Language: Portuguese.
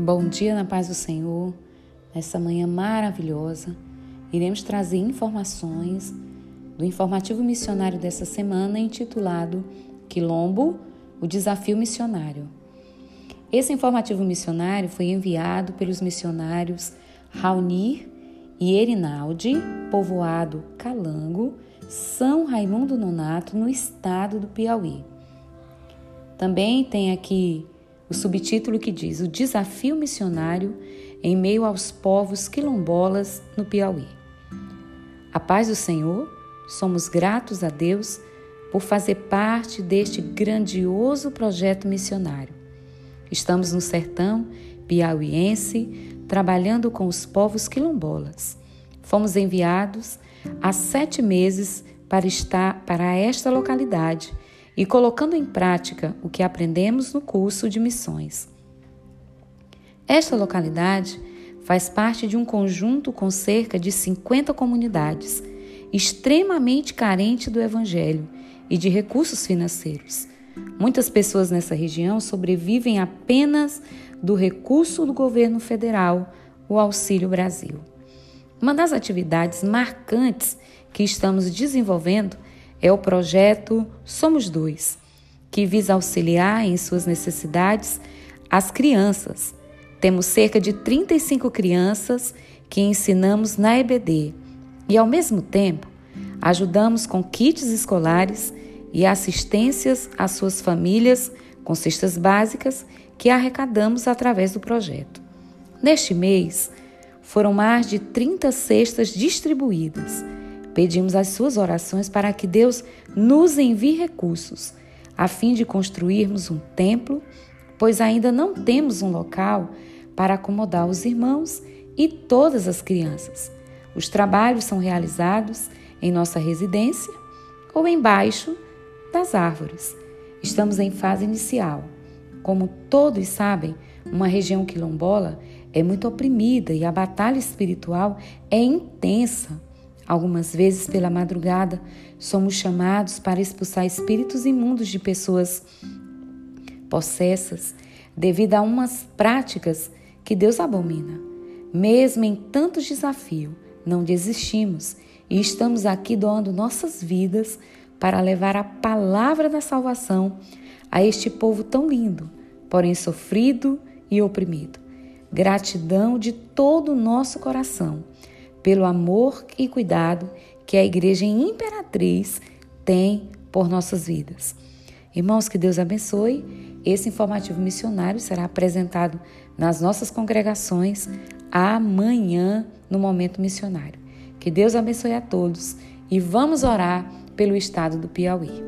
Bom dia na paz do Senhor. Nessa manhã maravilhosa, iremos trazer informações do informativo missionário dessa semana intitulado Quilombo, o desafio missionário. Esse informativo missionário foi enviado pelos missionários Raunir e Erinaldi, povoado Calango, São Raimundo Nonato, no estado do Piauí. Também tem aqui o subtítulo que diz O Desafio Missionário em meio aos povos quilombolas no Piauí. A paz do Senhor, somos gratos a Deus por fazer parte deste grandioso projeto missionário. Estamos no sertão piauiense trabalhando com os povos quilombolas. Fomos enviados há sete meses para estar para esta localidade e colocando em prática o que aprendemos no curso de missões. Esta localidade faz parte de um conjunto com cerca de 50 comunidades, extremamente carente do Evangelho e de recursos financeiros. Muitas pessoas nessa região sobrevivem apenas do recurso do governo federal, o Auxílio Brasil. Uma das atividades marcantes que estamos desenvolvendo é o projeto Somos Dois, que visa auxiliar em suas necessidades as crianças. Temos cerca de 35 crianças que ensinamos na EBD e, ao mesmo tempo, ajudamos com kits escolares e assistências às suas famílias com cestas básicas que arrecadamos através do projeto. Neste mês, foram mais de 30 cestas distribuídas Pedimos as suas orações para que Deus nos envie recursos, a fim de construirmos um templo, pois ainda não temos um local para acomodar os irmãos e todas as crianças. Os trabalhos são realizados em nossa residência ou embaixo das árvores. Estamos em fase inicial. Como todos sabem, uma região quilombola é muito oprimida e a batalha espiritual é intensa. Algumas vezes pela madrugada, somos chamados para expulsar espíritos imundos de pessoas possessas devido a umas práticas que Deus abomina. Mesmo em tantos desafios, não desistimos e estamos aqui doando nossas vidas para levar a palavra da salvação a este povo tão lindo, porém sofrido e oprimido. Gratidão de todo o nosso coração pelo amor e cuidado que a Igreja Imperatriz tem por nossas vidas. Irmãos, que Deus abençoe. Esse informativo missionário será apresentado nas nossas congregações amanhã no momento missionário. Que Deus abençoe a todos e vamos orar pelo estado do Piauí.